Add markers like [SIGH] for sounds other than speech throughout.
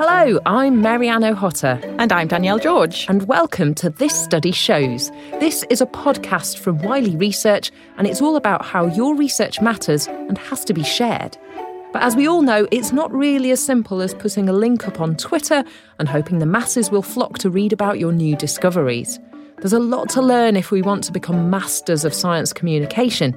Hello, I'm Marianne O'Hotter. And I'm Danielle George. And welcome to This Study Shows. This is a podcast from Wiley Research, and it's all about how your research matters and has to be shared. But as we all know, it's not really as simple as putting a link up on Twitter and hoping the masses will flock to read about your new discoveries. There's a lot to learn if we want to become masters of science communication.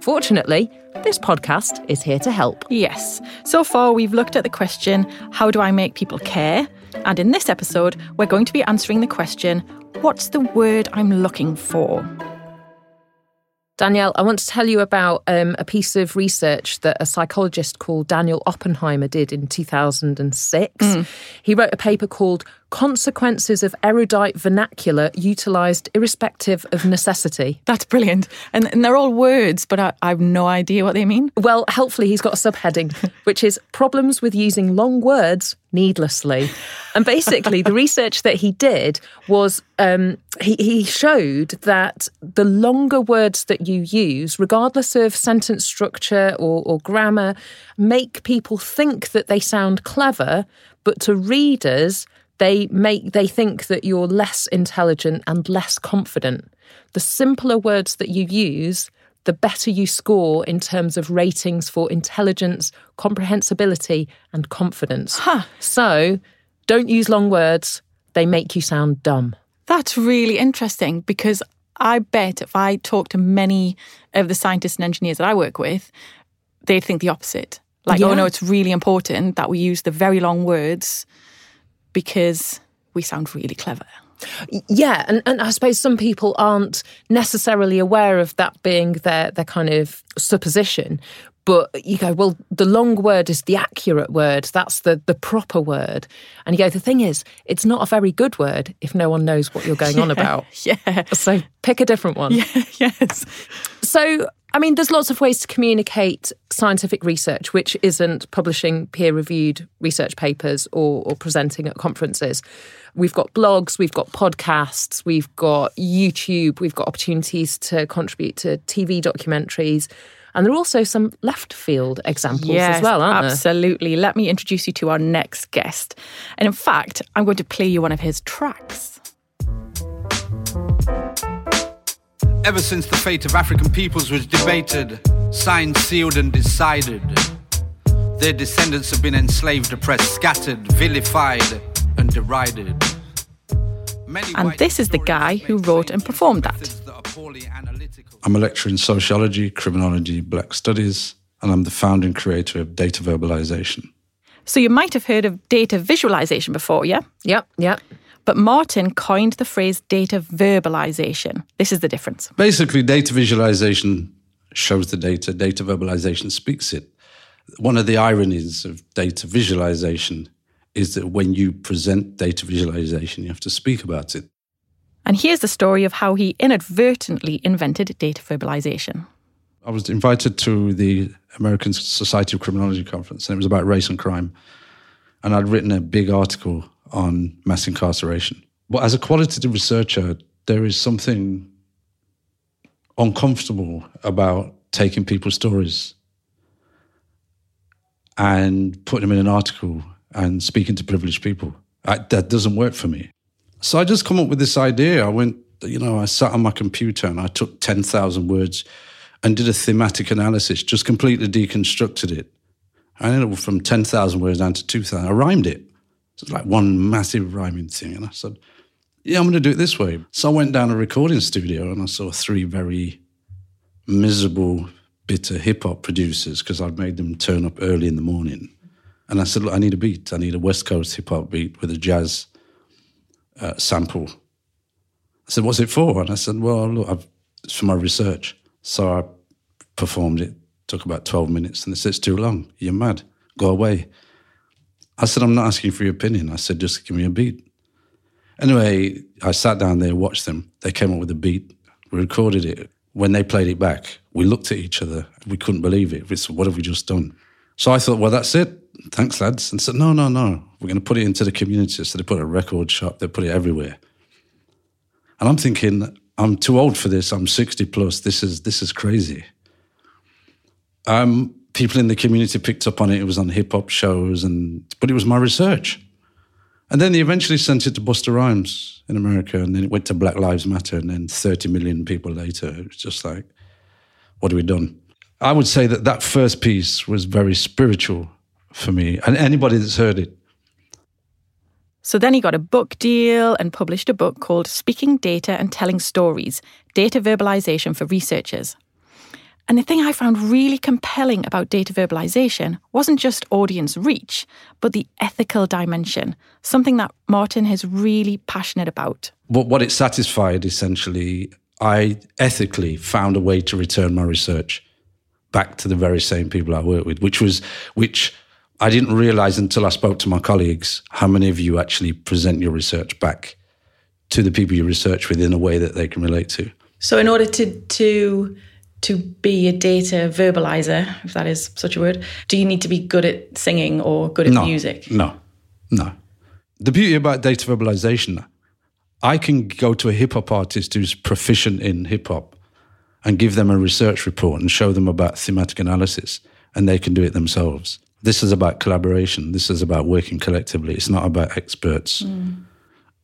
Fortunately, this podcast is here to help. Yes. So far, we've looked at the question how do I make people care? And in this episode, we're going to be answering the question what's the word I'm looking for? Danielle, I want to tell you about um, a piece of research that a psychologist called Daniel Oppenheimer did in 2006. Mm. He wrote a paper called consequences of erudite vernacular utilised irrespective of necessity. That's brilliant. And, and they're all words, but I, I, have no idea what they mean. Well, helpfully, he's got a subheading, [LAUGHS] which is problems with using long words needlessly. And basically, the [LAUGHS] research that he did was um, he, he showed that the longer words that you use, regardless of sentence structure or, or grammar, make people think that they sound clever, but to readers, they make they think that you're less intelligent and less confident. The simpler words that you use, the better you score in terms of ratings for intelligence, comprehensibility, and confidence. Huh. So, don't use long words, they make you sound dumb. That's really interesting because I bet if I talk to many of the scientists and engineers that I work with, they'd think the opposite. Like, oh, yeah. oh no, it's really important that we use the very long words because we sound really clever. Yeah, and, and I suppose some people aren't necessarily aware of that being their their kind of supposition. But you go, well, the long word is the accurate word. That's the, the proper word. And you go, the thing is, it's not a very good word if no one knows what you're going [LAUGHS] yeah, on about. Yeah. So pick a different one. [LAUGHS] Yeah, yes. So I mean, there's lots of ways to communicate scientific research, which isn't publishing peer reviewed research papers or, or, presenting at conferences. We've got blogs, we've got podcasts, we've got YouTube, we've got opportunities to contribute to TV documentaries. And there are also some left field examples yes, as well, aren't there? absolutely. Let me introduce you to our next guest. And in fact, I'm going to play you one of his tracks. Ever since the fate of African peoples was debated, signed, sealed, and decided, their descendants have been enslaved, oppressed, scattered, vilified, and derided. Many and this is the guy who wrote and performed that. I'm a lecturer in sociology, criminology, black studies, and I'm the founder and creator of Data Verbalization. So you might have heard of data visualization before, yeah? Yep, yep. But Martin coined the phrase data verbalization. This is the difference. Basically, data visualization shows the data, data verbalization speaks it. One of the ironies of data visualization is that when you present data visualization, you have to speak about it. And here's the story of how he inadvertently invented data verbalization. I was invited to the American Society of Criminology conference, and it was about race and crime. And I'd written a big article on mass incarceration. But as a qualitative researcher, there is something uncomfortable about taking people's stories and putting them in an article and speaking to privileged people. I, that doesn't work for me. So I just come up with this idea. I went, you know, I sat on my computer and I took 10,000 words and did a thematic analysis, just completely deconstructed it. I ended up from 10,000 words down to 2,000. I rhymed it. So it's like one massive rhyming thing. And I said, yeah, I'm going to do it this way. So I went down a recording studio and I saw three very miserable, bitter hip hop producers because I'd made them turn up early in the morning. And I said, look, I need a beat. I need a West Coast hip hop beat with a jazz uh, sample. I said, what's it for? And I said, well, look, I've, it's for my research. So I performed it. Took about 12 minutes. And they said, it's too long. You're mad. Go away. I said, I'm not asking for your opinion. I said, just give me a beat. Anyway, I sat down there, watched them. They came up with a beat. We recorded it. When they played it back, we looked at each other. We couldn't believe it. We said, what have we just done? So I thought, well, that's it. Thanks, lads. And said, no, no, no. We're going to put it into the community. So they put a record shop. They put it everywhere. And I'm thinking, I'm too old for this. I'm 60 plus. This is this is crazy. Um, people in the community picked up on it. It was on hip hop shows, and but it was my research. And then they eventually sent it to Busta Rhymes in America, and then it went to Black Lives Matter, and then 30 million people later, it was just like, what have we done? I would say that that first piece was very spiritual for me, and anybody that's heard it. So then he got a book deal and published a book called Speaking Data and Telling Stories Data Verbalization for Researchers. And the thing I found really compelling about data verbalization wasn't just audience reach, but the ethical dimension, something that Martin is really passionate about. But what it satisfied essentially, I ethically found a way to return my research back to the very same people I work with, which was which I didn't realize until I spoke to my colleagues how many of you actually present your research back to the people you research with in a way that they can relate to. So in order to to to be a data verbalizer, if that is such a word, do you need to be good at singing or good at no, music? No, no. The beauty about data verbalization, I can go to a hip hop artist who's proficient in hip hop and give them a research report and show them about thematic analysis, and they can do it themselves. This is about collaboration. This is about working collectively. It's not about experts. Mm.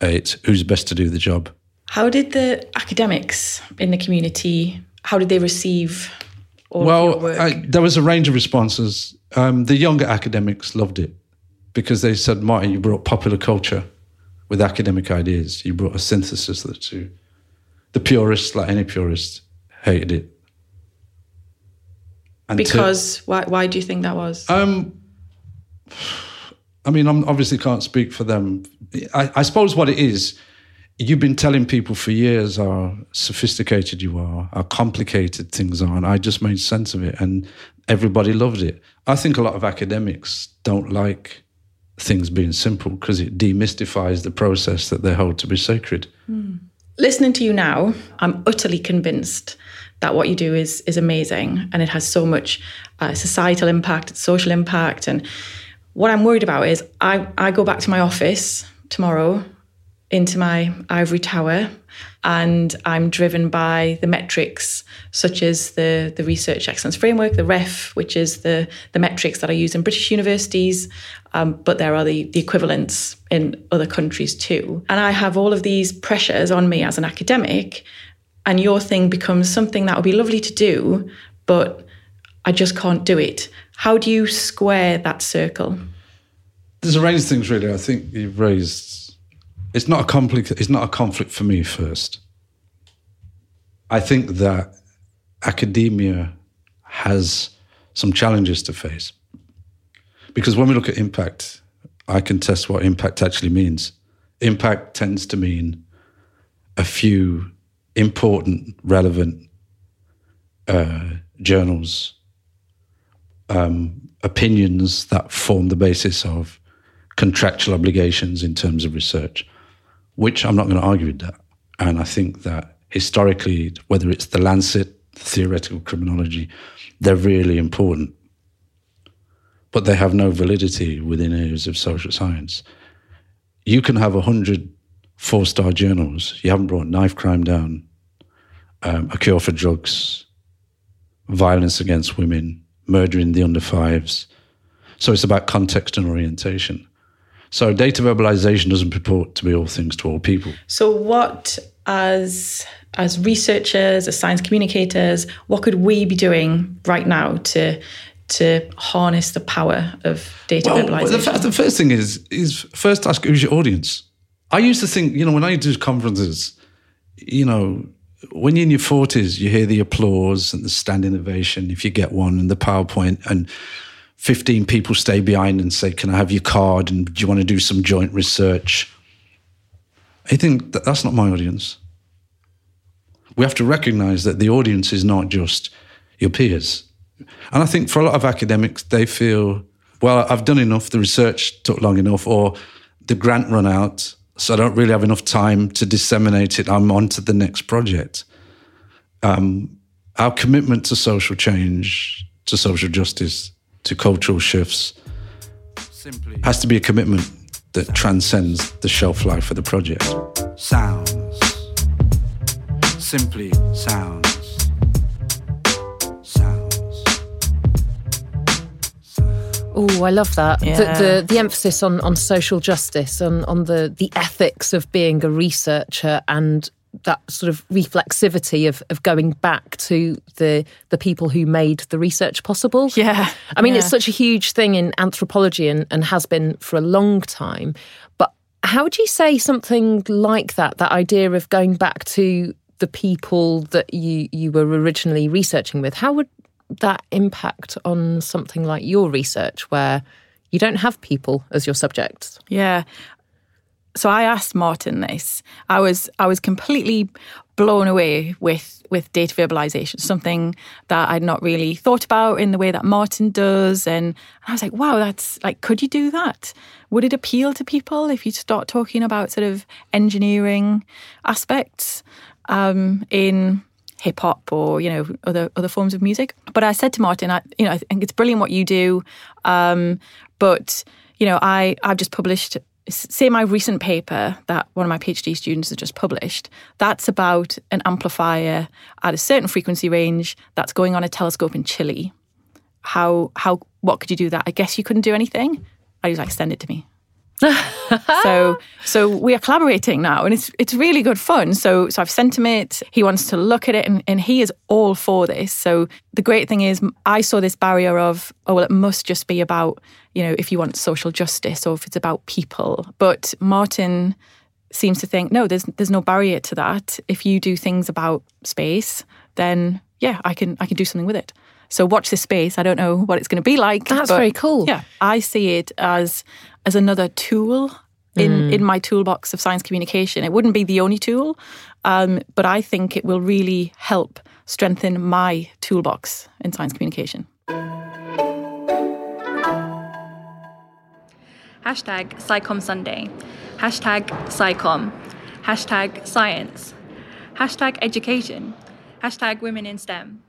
It's who's best to do the job. How did the academics in the community how did they receive all well, I, there was a range of responses. Um, the younger academics loved it because they said, Martin, you brought popular culture with academic ideas. You brought a synthesis of the two. The purists, like any purist, hated it. And because to, why? Why do you think that was? Um, I mean, I obviously can't speak for them. I, I suppose what it is you've been telling people for years how sophisticated you are, how complicated things are, and I just made sense of it, and everybody loved it. I think a lot of academics don't like things being simple because it demystifies the process that they hold to be sacred. Mm. Listening to you now, I'm utterly convinced that what you do is is amazing and it has so much uh, societal impact, social impact, and what I'm worried about is I, I go back to my office tomorrow into my ivory tower and I'm driven by the metrics such as the, the Research Excellence Framework, the REF, which is the, the metrics that I use in British universities, um, but there are the, the equivalents in other countries too. And I have all of these pressures on me as an academic, and your thing becomes something that would be lovely to do, but I just can't do it. How do you square that circle? There's a range of things, really. I think you've raised it's not a conflict. It's not a conflict for me. First, I think that academia has some challenges to face because when we look at impact, I can test what impact actually means. Impact tends to mean a few important, relevant uh, journals, um, opinions that form the basis of contractual obligations in terms of research which I'm not going to argue with that. And I think that historically, whether it's the Lancet, theoretical criminology, they're really important. But they have no validity within areas of social science. You can have a hundred four-star journals. You haven't brought knife crime down, um, a cure for drugs, violence against women, murder in the under fives. So it's about context and orientation. So data verbalization doesn't purport to be all things to all people. So what as as researchers, as science communicators, what could we be doing right now to to harness the power of data well, verbalization? The, the first thing is is first ask who's your audience. I used to think, you know, when I do conferences, you know, when you're in your forties, you hear the applause and the standing ovation if you get one, and the PowerPoint, and 15 people stay behind and say, Can I have your card? And do you want to do some joint research? I think that that's not my audience. We have to recognize that the audience is not just your peers. And I think for a lot of academics, they feel, well, I've done enough, the research took long enough, or the grant run out, so I don't really have enough time to disseminate it. I'm on to the next project. Um, our commitment to social change, to social justice, to cultural shifts Simply. has to be a commitment that transcends the shelf life of the project. Sounds. Simply sounds. Sounds. Oh, I love that. Yeah. The, the, the emphasis on on social justice, on on the the ethics of being a researcher, and that sort of reflexivity of, of going back to the the people who made the research possible. Yeah. I mean, yeah. it's such a huge thing in anthropology and, and has been for a long time. But how would you say something like that, that idea of going back to the people that you, you were originally researching with, how would that impact on something like your research where you don't have people as your subjects? Yeah so I asked Martin this. I was I was completely blown away with with data verbalization, something that I'd not really thought about in the way that Martin does. And I was like, wow, that's like, could you do that? Would it appeal to people if you start talking about sort of engineering aspects um, in hip hop or you know other other forms of music? But I said to Martin, I, you know, I think it's brilliant what you do, um, but you know, I I've just published say my recent paper that one of my PhD students has just published, that's about an amplifier at a certain frequency range that's going on a telescope in Chile. How how what could you do that? I guess you couldn't do anything. I was like, send it to me. [LAUGHS] so so we are collaborating now and it's it's really good fun. So so I've sent him it. He wants to look at it and, and he is all for this. So the great thing is I saw this barrier of, oh well it must just be about, you know, if you want social justice or if it's about people. But Martin seems to think, no, there's there's no barrier to that. If you do things about space, then yeah, I can I can do something with it. So watch this space. I don't know what it's going to be like. That's very cool. Yeah, I see it as as another tool in mm. in my toolbox of science communication. It wouldn't be the only tool, um, but I think it will really help strengthen my toolbox in science communication. Hashtag SciComm Sunday. Hashtag SciComm. Hashtag science. Hashtag education. Hashtag women in STEM.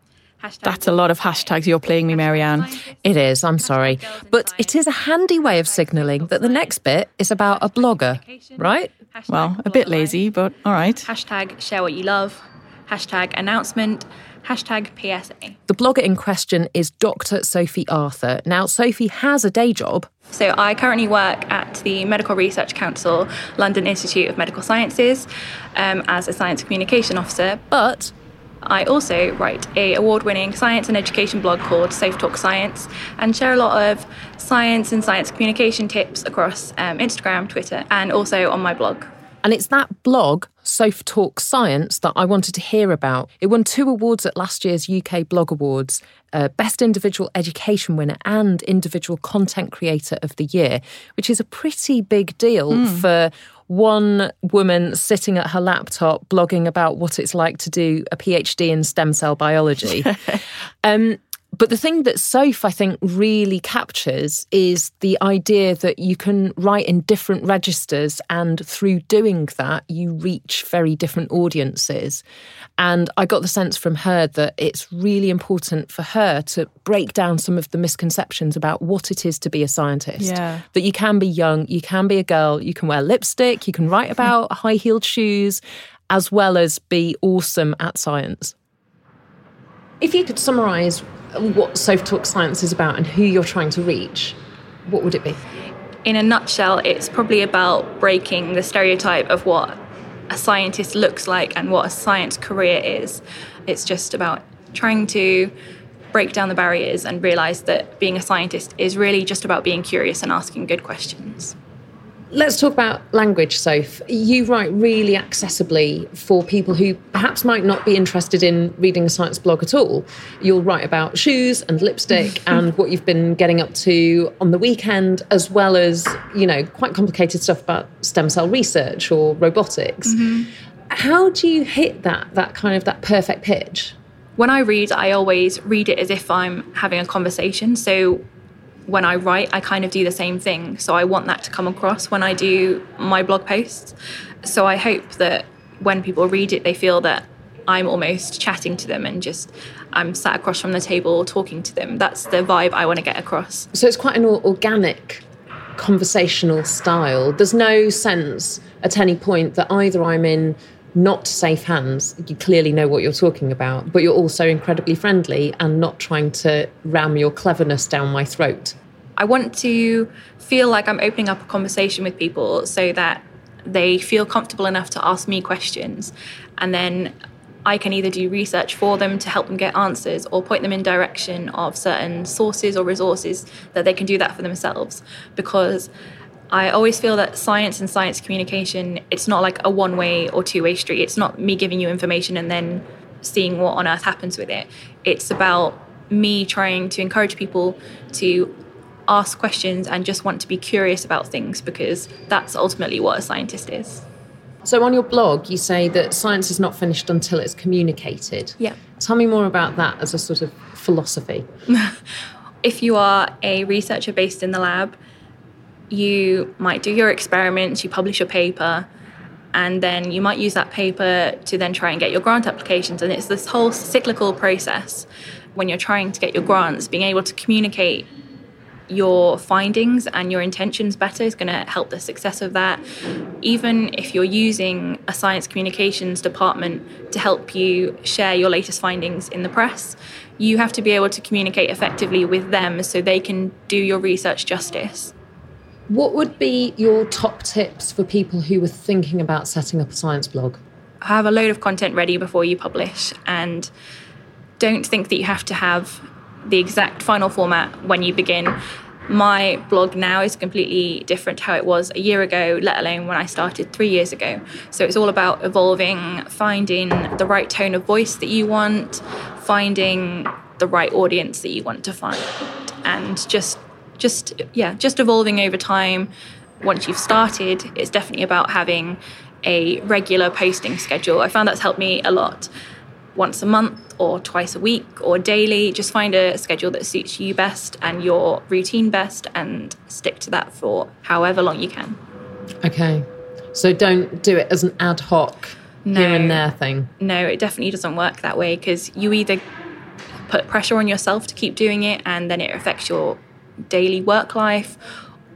That's a lot of hashtags you're playing me, Marianne. It is, I'm sorry. But it is a handy way of signalling that the next bit is about a blogger, right? Well, a bit lazy, but all right. Hashtag share what you love. Hashtag announcement. Hashtag PSA. The blogger in question is Dr. Sophie Arthur. Now, Sophie has a day job. So, I currently work at the Medical Research Council, London Institute of Medical Sciences, um, as a science communication officer. But I also write a award-winning science and education blog called Soph Talks Science and share a lot of science and science communication tips across um, Instagram, Twitter, and also on my blog. And it's that blog, Soph Talks Science, that I wanted to hear about. It won two awards at last year's UK Blog Awards uh, Best Individual Education winner and Individual Content Creator of the Year, which is a pretty big deal mm. for one woman sitting at her laptop blogging about what it's like to do a PhD in stem cell biology. [LAUGHS] um, but the thing that Soph, I think, really captures is the idea that you can write in different registers, and through doing that, you reach very different audiences. And I got the sense from her that it's really important for her to break down some of the misconceptions about what it is to be a scientist. Yeah. That you can be young, you can be a girl, you can wear lipstick, you can write about [LAUGHS] high heeled shoes, as well as be awesome at science. If you could summarise what Soph Talks Science is about and who you're trying to reach, what would it be? In a nutshell, it's probably about breaking the stereotype of what a scientist looks like and what a science career is. It's just about trying to break down the barriers and realize that being a scientist is really just about being curious and asking good questions. Let's talk about language, Soph. You write really accessibly for people who perhaps might not be interested in reading a science blog at all. You'll write about shoes and lipstick [LAUGHS] and what you've been getting up to on the weekend, as well as, you know, quite complicated stuff about stem cell research or robotics. Mm-hmm. How do you hit that, that kind of that perfect pitch? When I read, I always read it as if I'm having a conversation. So when I write, I kind of do the same thing. So I want that to come across when I do my blog posts. So I hope that when people read it, they feel that I'm almost chatting to them and just I'm sat across from the table talking to them. That's the vibe I want to get across. So it's quite an organic conversational style. There's no sense at any point that either I'm in not safe hands. You clearly know what you're talking about, but you're also incredibly friendly and not trying to ram your cleverness down my throat. I want to feel like I'm opening up a conversation with people so that they feel comfortable enough to ask me questions. And then I can either do research for them to help them get answers or point them in direction of certain sources or resources that they can do that for themselves. Because I always feel that science and science communication, it's not like a one way or two way street. It's not me giving you information and then seeing what on earth happens with it. It's about me trying to encourage people to ask questions and just want to be curious about things because that's ultimately what a scientist is. So, on your blog, you say that science is not finished until it's communicated. Yeah. Tell me more about that as a sort of philosophy. [LAUGHS] if you are a researcher based in the lab, you might do your experiments, you publish a paper, and then you might use that paper to then try and get your grant applications. And it's this whole cyclical process when you're trying to get your grants, being able to communicate your findings and your intentions better is going to help the success of that. Even if you're using a science communications department to help you share your latest findings in the press, you have to be able to communicate effectively with them so they can do your research justice. What would be your top tips for people who were thinking about setting up a science blog? Have a load of content ready before you publish and don't think that you have to have the exact final format when you begin. My blog now is completely different how it was a year ago, let alone when I started three years ago. So it's all about evolving, finding the right tone of voice that you want, finding the right audience that you want to find, and just, just yeah, just evolving over time. Once you've started, it's definitely about having a regular posting schedule. I found that's helped me a lot once a month or twice a week or daily. Just find a schedule that suits you best and your routine best and stick to that for however long you can. Okay. So don't do it as an ad hoc no, here and there thing. No, it definitely doesn't work that way because you either put pressure on yourself to keep doing it and then it affects your daily work life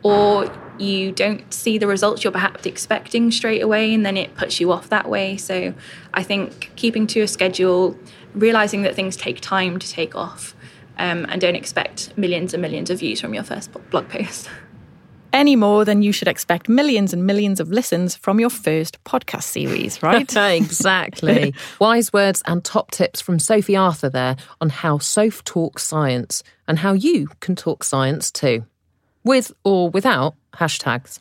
or you don't see the results you're perhaps expecting straight away and then it puts you off that way. So I think keeping to a schedule, realizing that things take time to take off, um, and don't expect millions and millions of views from your first blog post. [LAUGHS] Any more than you should expect millions and millions of listens from your first podcast series, right? [LAUGHS] exactly. [LAUGHS] Wise words and top tips from Sophie Arthur there on how Soph talks science and how you can talk science too with or without hashtags.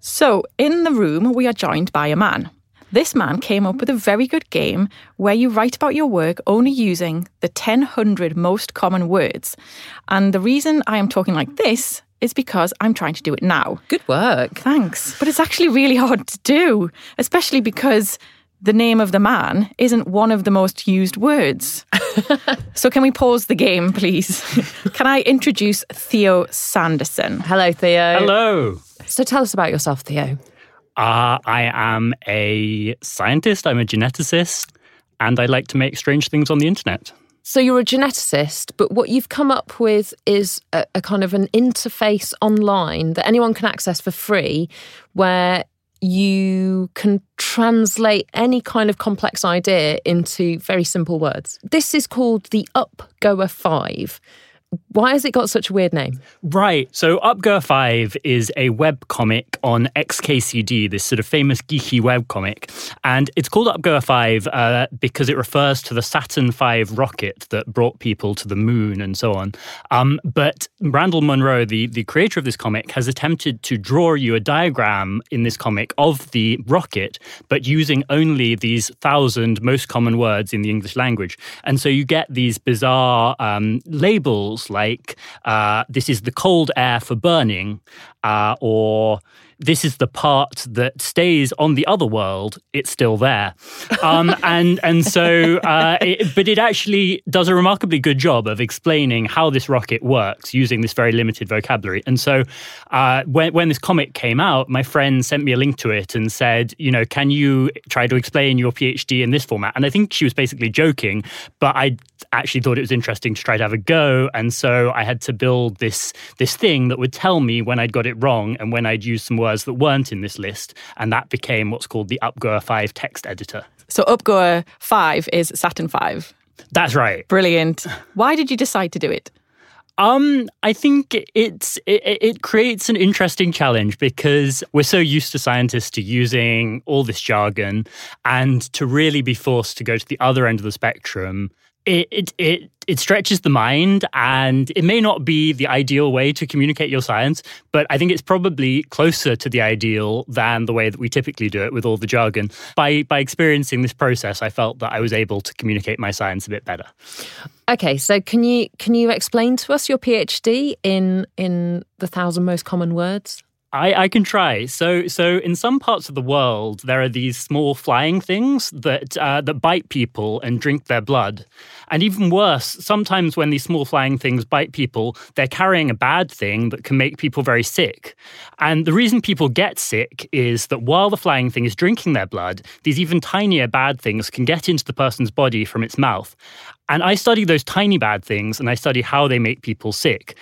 So, in the room, we are joined by a man. This man came up with a very good game where you write about your work only using the 1000 most common words. And the reason I am talking like this is because I'm trying to do it now. Good work. Thanks. But it's actually really [LAUGHS] hard to do, especially because the name of the man isn't one of the most used words. [LAUGHS] so, can we pause the game, please? [LAUGHS] can I introduce Theo Sanderson? Hello, Theo. Hello. So, tell us about yourself, Theo. Uh, I am a scientist, I'm a geneticist, and I like to make strange things on the internet. So you're a geneticist, but what you've come up with is a, a, kind of an interface online that anyone can access for free, where you can translate any kind of complex idea into very simple words. This is called the Upgoer 5. Why has it got such a weird name? Right. So Upgoer 5 is a web comic on XKCD, this sort of famous geeky web comic. And it's called Upgoer 5 uh, because it refers to the Saturn V rocket that brought people to the moon and so on. Um, but Randall Munroe, the, the creator of this comic, has attempted to draw you a diagram in this comic of the rocket, but using only these thousand most common words in the English language. And so you get these bizarre um, labels like uh, this is the cold air for burning, uh, or this is the part that stays on the other world, it's still there. Um, [LAUGHS] and and so, uh, it, but it actually does a remarkably good job of explaining how this rocket works using this very limited vocabulary. And so, uh, when when this comic came out, my friend sent me a link to it and said, you know, can you try to explain your PhD in this format? And I think she was basically joking, but I actually thought it was interesting to try to have a go. And so I had to build this this thing that would tell me when I'd got it wrong and when I'd used some words that weren't in this list. And that became what's called the Upgoer 5 text editor. So Upgoer 5 is Saturn 5. That's right. Brilliant. Why did you decide to do it? Um, I think it's it, it creates an interesting challenge because we're so used to scientists to using all this jargon, and to really be forced to go to the other end of the spectrum it, it it it stretches the mind and it may not be the ideal way to communicate your science but i think it's probably closer to the ideal than the way that we typically do it with all the jargon. By by experiencing this process i felt that i was able to communicate my science a bit better. Okay so can you can you explain to us your phd in in the thousand most common words I, I can try. So, so in some parts of the world, there are these small flying things that uh, that bite people and drink their blood. And even worse, sometimes when these small flying things bite people, they're carrying a bad thing that can make people very sick. And the reason people get sick is that while the flying thing is drinking their blood, these even tinier bad things can get into the person's body from its mouth. And I study those tiny bad things and I study how they make people sick.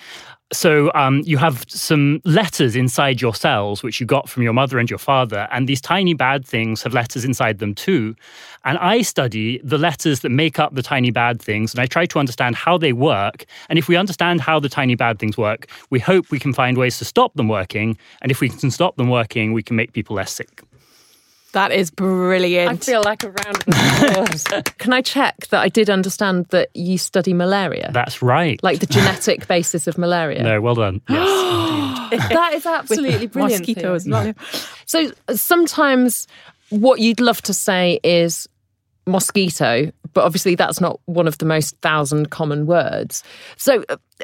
So um, you have some letters inside your cells, which you got from your mother and your father, and these tiny bad things have letters inside them too. And I study the letters that make up the tiny bad things, and I try to understand how they work. And if we understand how the tiny bad things work, we hope we can find ways to stop them working. And if we can stop them working, we can make people less sick. That is brilliant. I feel like a round of applause. [LAUGHS] Can I check that I did understand that you study malaria? That's right. Like the genetic basis of malaria. No, well done. Yes, [GASPS] that is absolutely brilliant. Mosquitoes. Well. So sometimes what you'd love to say is mosquito, but obviously that's not one of the most thousand common words. So,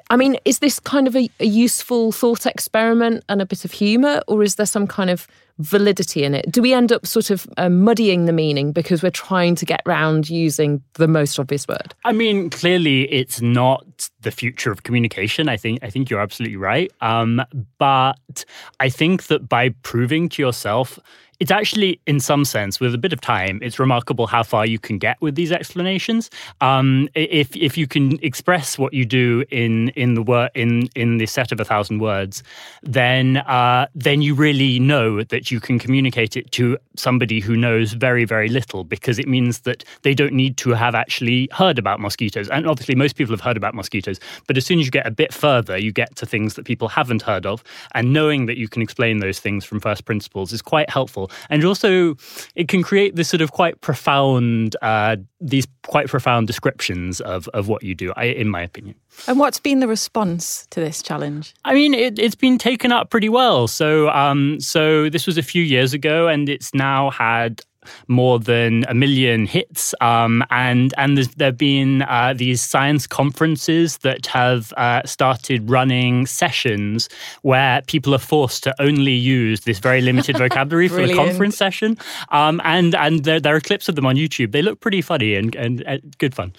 I mean, is this kind of a, a useful thought experiment and a bit of humour, or is there some kind of validity in it? Do we end up sort of uh, muddying the meaning because we're trying to get round using the most obvious word? I mean, clearly it's not the future of communication. I think I think you're absolutely right. Um, but I think that by proving to yourself it's actually, in some sense, with a bit of time, it's remarkable how far you can get with these explanations. Um, if if you can express what you do in in the word in in the set of a thousand words, then uh, then you really know that you can communicate it to somebody who knows very very little, because it means that they don't need to have actually heard about mosquitoes. And obviously, most people have heard about mosquitoes, but as soon as you get a bit further, you get to things that people haven't heard of, and knowing that you can explain those things from first principles is quite helpful and also it can create this sort of quite profound, uh, these quite profound descriptions of of what you do. I, in my opinion. And what's been the response to this challenge? I mean, it, has been taken up pretty well. So, um, so this was a few years ago, and it's now had more than a million hits. Um, and and there have been uh, these science conferences that have uh, started running sessions where people are forced to only use this very limited [LAUGHS] vocabulary for the conference session. Um, and and there, there, are clips of them on YouTube. They look pretty funny and, and, and good fun.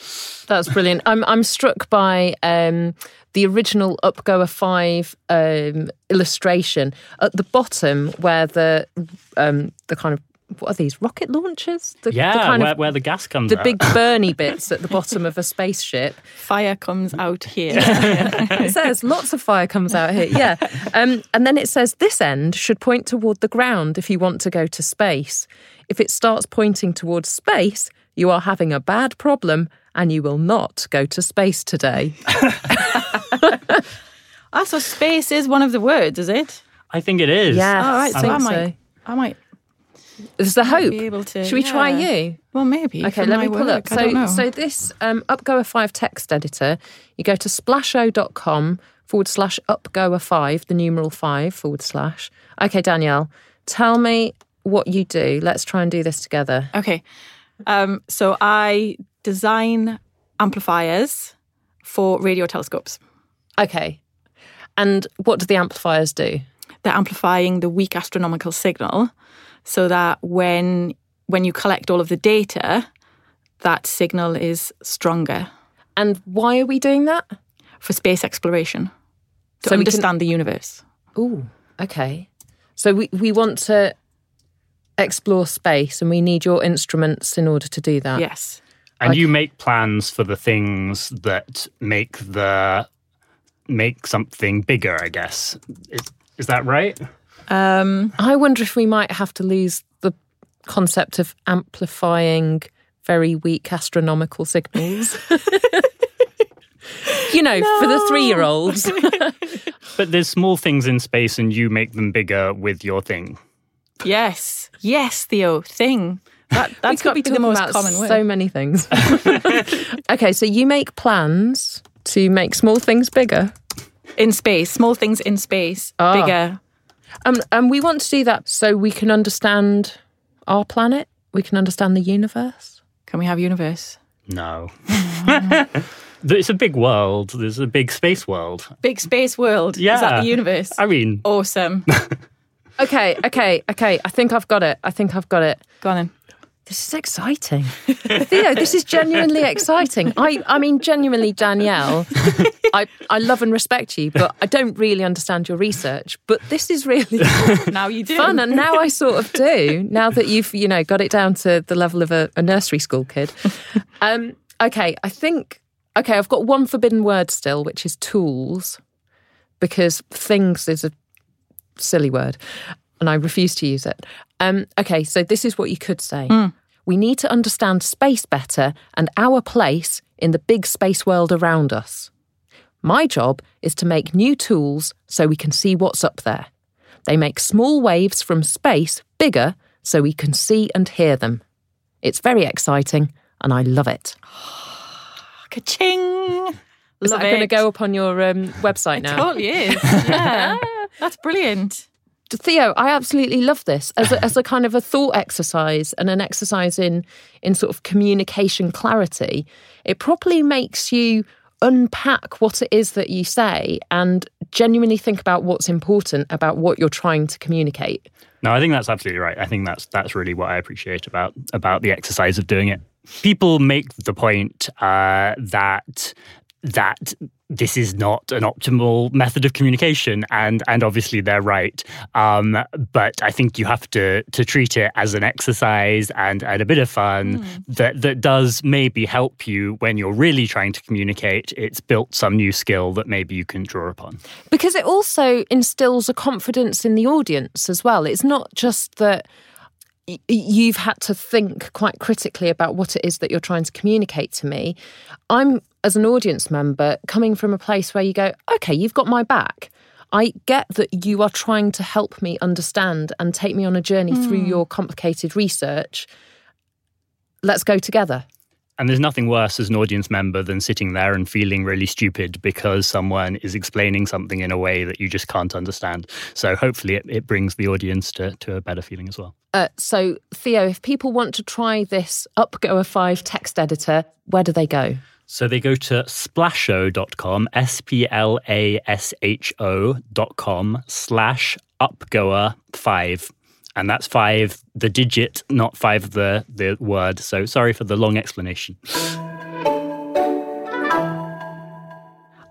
That's brilliant. I'm I'm struck by. Um, the original Upgoer 5 um, illustration at the bottom where the um, the kind of what are these rocket launchers? The, yeah, the kind where, of, where the gas comes. The out. big [LAUGHS] burny bits at the bottom of a spaceship. Fire comes out here. it [LAUGHS] says lots of fire comes out here. Yeah, um, and then it says this end should point toward the ground if you want to go to space. If it starts pointing towards space, you are having a bad problem, and you will not go to space today. [LAUGHS] ah, so space is one of the words, is it? I think it is. Yeah, all right. So I might, so. I might there's the hope. To, Should we yeah. try you? Well, maybe. Okay, let me pull work. up. So, so this um, Upgoer 5 text editor, you go to splasho.com forward slash Upgoer 5, the numeral 5 forward slash. Okay, Danielle, tell me what you do. Let's try and do this together. Okay. Um, so I design amplifiers for radio telescopes. Okay. And what do the amplifiers do? They're amplifying the weak astronomical signal so that when when you collect all of the data, that signal is stronger. And why are we doing that? For space exploration. To so understand can... the universe. Oh, okay. So we, we want to explore space and we need your instruments in order to do that. Yes. And okay. you make plans for the things that make the make something bigger, I guess. Is, is that right? Um, I wonder if we might have to lose the concept of amplifying very weak astronomical signals. [LAUGHS] you know, for the three year olds. [LAUGHS] But there's small things in space and you make them bigger with your thing. Yes, yes, Theo, thing. That, that's got be to be the most about common word. so many things. [LAUGHS] okay, so you make plans to make small things bigger. in space, small things in space, Ah. bigger. Um, and we want to do that so we can understand our planet, we can understand the universe. Can we have universe? No. [LAUGHS] it's a big world. There's a big space world. Big space world. Yeah. Is that the universe? I mean, awesome. [LAUGHS] Okay, okay, okay. I think I've got it. I think I've got it. Go on then. This is exciting. Theo, this is genuinely exciting. I, I mean, genuinely, Danielle, I, I love and respect you, but I don't really understand your research. But this is really [LAUGHS] Now you do. fun. And now I sort of do, now that you've, you know, got it down to the level of a, a nursery school kid. Um, okay, I think, okay, I've got one forbidden word still, which is tools, because things is a silly word and I refuse to use it. Um, okay, so this is what you could say. We need to understand space better and our place in the big space world around us. My job is to make new tools so we can see what's up there. They make small waves from space bigger so we can see and hear them. It's very exciting and I love it. [GASPS] Ka-ching. Is Love that going to go up on your um, website now? Totally is. Yeah. [LAUGHS] That's brilliant. Theo, I absolutely love this as a, as a kind of a thought exercise and an exercise in in sort of communication clarity. It properly makes you unpack what it is that you say and genuinely think about what's important about what you're trying to communicate. No, I think that's absolutely right. I think that's that's really what I appreciate about about the exercise of doing it. People make the point uh, that that this is not an optimal method of communication, and and obviously they're right. Um, but I think you have to to treat it as an exercise and and a bit of fun that that does maybe help you when you're really trying to communicate. It's built some new skill that maybe you can draw upon. because it also instills a confidence in the audience as well. It's not just that you've had to think quite critically about what it is that you're trying to communicate to me. I'm, as an audience member, coming from a place where you go, okay, you've got my back. I get that you are trying to help me understand and take me on a journey through hmm. your complicated research. Let's go together. And there's nothing worse as an audience member than sitting there and feeling really stupid because someone is explaining something in a way that you just can't understand. So hopefully it, it brings the audience to, to a better feeling as well. Uh, so, Theo, if people want to try this Upgoer 5 text editor, where do they go? So they go to splasho.com, S P L A S H O.com slash upgoer5. And that's five, the digit, not five, the, the word. So sorry for the long explanation.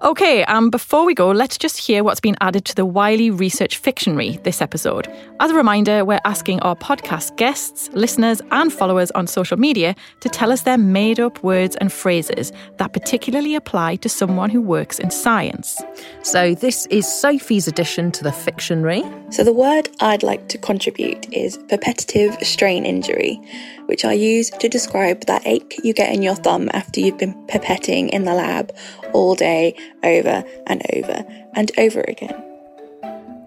Okay, um, before we go, let's just hear what's been added to the Wiley Research Fictionary this episode. As a reminder, we're asking our podcast guests, listeners, and followers on social media to tell us their made up words and phrases that particularly apply to someone who works in science. So, this is Sophie's addition to the Fictionary. So, the word I'd like to contribute is perpetative strain injury, which I use to describe that ache you get in your thumb after you've been pipetting in the lab all day, over and over and over again.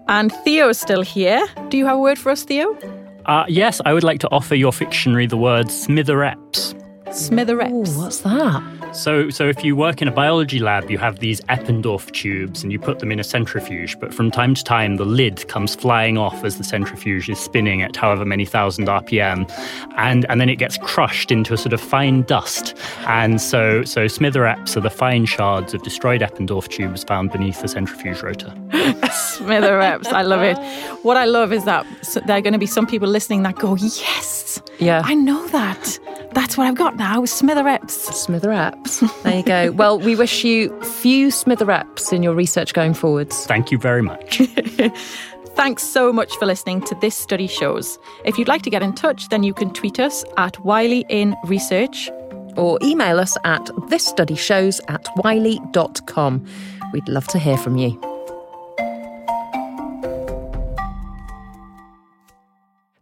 And Theo is still here. Do you have a word for us, Theo? Uh, yes, I would like to offer your fictionary the word smithereps. Smithereps. what's that? So, so if you work in a biology lab, you have these Eppendorf tubes and you put them in a centrifuge. But from time to time, the lid comes flying off as the centrifuge is spinning at however many thousand RPM, and and then it gets crushed into a sort of fine dust. And so, so smithereps are the fine shards of destroyed Eppendorf tubes found beneath the centrifuge rotor. [LAUGHS] Smithereps. I love it. What I love is that there are going to be some people listening that go, yes, Yeah. I know that. That's what I've got now, Smithereps. Smithereps. There you go. well, we wish you few Smithereps in your research going forwards. Thank you very much. [LAUGHS] Thanks so much for listening to This Study Shows. If you'd like to get in touch, then you can tweet us at Wiley in Research. Or email us at thisstudyshows at wiley.com. We'd love to hear from you.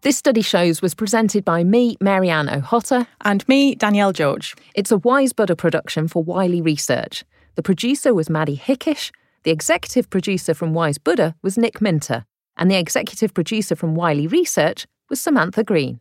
This Study Shows was presented by me, Marianne O'Hotter. And me, Danielle George. It's a Wise Buddha production for Wiley Research. The producer was Maddie Hickish. The executive producer from Wise Buddha was Nick Minter. And the executive producer from Wiley Research was Samantha Green.